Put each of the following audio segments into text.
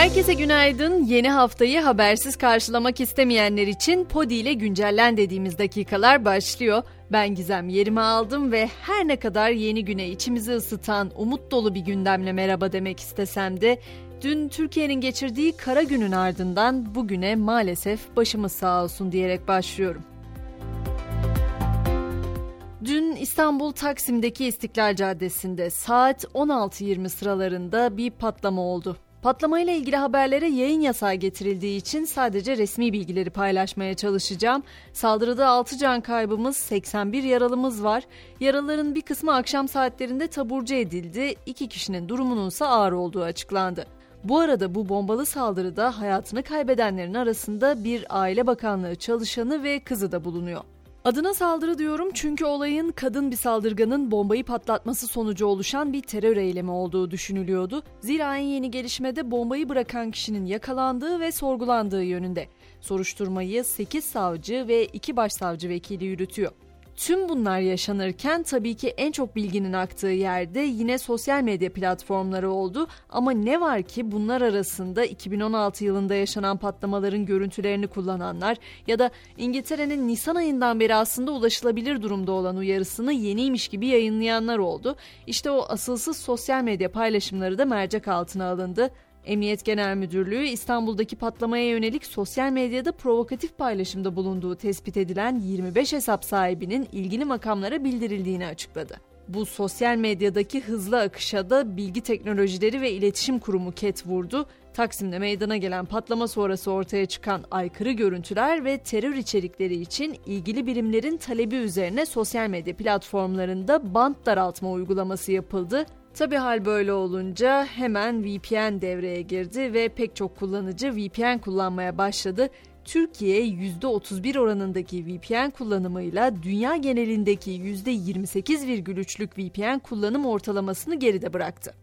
Herkese günaydın. Yeni haftayı habersiz karşılamak istemeyenler için Podi ile güncellen dediğimiz dakikalar başlıyor. Ben Gizem yerimi aldım ve her ne kadar yeni güne içimizi ısıtan umut dolu bir gündemle merhaba demek istesem de dün Türkiye'nin geçirdiği kara günün ardından bugüne maalesef başımız sağ olsun diyerek başlıyorum. Dün İstanbul Taksim'deki İstiklal Caddesi'nde saat 16.20 sıralarında bir patlama oldu. Patlamayla ilgili haberlere yayın yasağı getirildiği için sadece resmi bilgileri paylaşmaya çalışacağım. Saldırıda 6 can kaybımız, 81 yaralımız var. Yaralıların bir kısmı akşam saatlerinde taburcu edildi. İki kişinin durumunun ise ağır olduğu açıklandı. Bu arada bu bombalı saldırıda hayatını kaybedenlerin arasında bir aile bakanlığı çalışanı ve kızı da bulunuyor. Adına saldırı diyorum çünkü olayın kadın bir saldırganın bombayı patlatması sonucu oluşan bir terör eylemi olduğu düşünülüyordu. Zira en yeni gelişmede bombayı bırakan kişinin yakalandığı ve sorgulandığı yönünde. Soruşturmayı 8 savcı ve 2 başsavcı vekili yürütüyor. Tüm bunlar yaşanırken tabii ki en çok bilginin aktığı yerde yine sosyal medya platformları oldu ama ne var ki bunlar arasında 2016 yılında yaşanan patlamaların görüntülerini kullananlar ya da İngiltere'nin Nisan ayından beri aslında ulaşılabilir durumda olan uyarısını yeniymiş gibi yayınlayanlar oldu. İşte o asılsız sosyal medya paylaşımları da mercek altına alındı. Emniyet Genel Müdürlüğü İstanbul'daki patlamaya yönelik sosyal medyada provokatif paylaşımda bulunduğu tespit edilen 25 hesap sahibinin ilgili makamlara bildirildiğini açıkladı. Bu sosyal medyadaki hızlı akışa da Bilgi Teknolojileri ve İletişim Kurumu ket vurdu. Taksim'de meydana gelen patlama sonrası ortaya çıkan aykırı görüntüler ve terör içerikleri için ilgili birimlerin talebi üzerine sosyal medya platformlarında bant daraltma uygulaması yapıldı. Tabi hal böyle olunca hemen VPN devreye girdi ve pek çok kullanıcı VPN kullanmaya başladı. Türkiye %31 oranındaki VPN kullanımıyla dünya genelindeki %28,3'lük VPN kullanım ortalamasını geride bıraktı.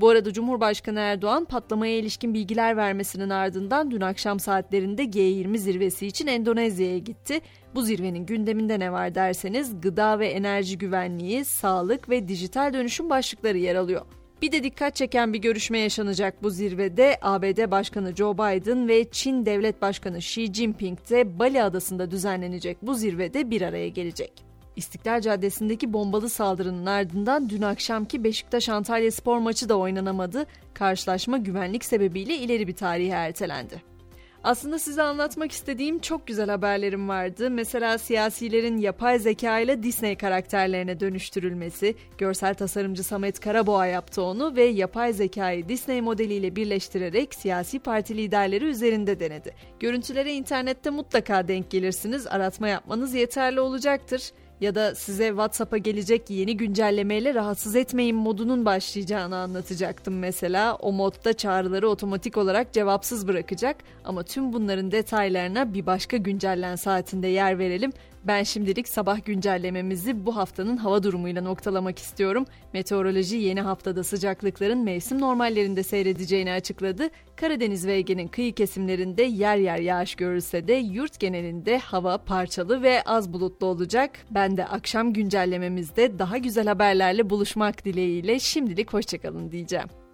Bu arada Cumhurbaşkanı Erdoğan patlamaya ilişkin bilgiler vermesinin ardından dün akşam saatlerinde G20 zirvesi için Endonezya'ya gitti. Bu zirvenin gündeminde ne var derseniz gıda ve enerji güvenliği, sağlık ve dijital dönüşüm başlıkları yer alıyor. Bir de dikkat çeken bir görüşme yaşanacak bu zirvede ABD Başkanı Joe Biden ve Çin Devlet Başkanı Xi Jinping de Bali Adası'nda düzenlenecek bu zirvede bir araya gelecek. İstiklal Caddesi'ndeki bombalı saldırının ardından dün akşamki Beşiktaş Antalya Spor maçı da oynanamadı. Karşılaşma güvenlik sebebiyle ileri bir tarihe ertelendi. Aslında size anlatmak istediğim çok güzel haberlerim vardı. Mesela siyasilerin yapay zeka ile Disney karakterlerine dönüştürülmesi, görsel tasarımcı Samet Karaboğa yaptı onu ve yapay zekayı Disney modeliyle birleştirerek siyasi parti liderleri üzerinde denedi. Görüntülere internette mutlaka denk gelirsiniz, aratma yapmanız yeterli olacaktır ya da size WhatsApp'a gelecek yeni güncellemeyle rahatsız etmeyin modunun başlayacağını anlatacaktım mesela. O modda çağrıları otomatik olarak cevapsız bırakacak ama tüm bunların detaylarına bir başka güncellen saatinde yer verelim. Ben şimdilik sabah güncellememizi bu haftanın hava durumuyla noktalamak istiyorum. Meteoroloji yeni haftada sıcaklıkların mevsim normallerinde seyredeceğini açıkladı. Karadeniz ve Ege'nin kıyı kesimlerinde yer yer yağış görülse de yurt genelinde hava parçalı ve az bulutlu olacak. Ben de akşam güncellememizde daha güzel haberlerle buluşmak dileğiyle şimdilik hoşçakalın diyeceğim.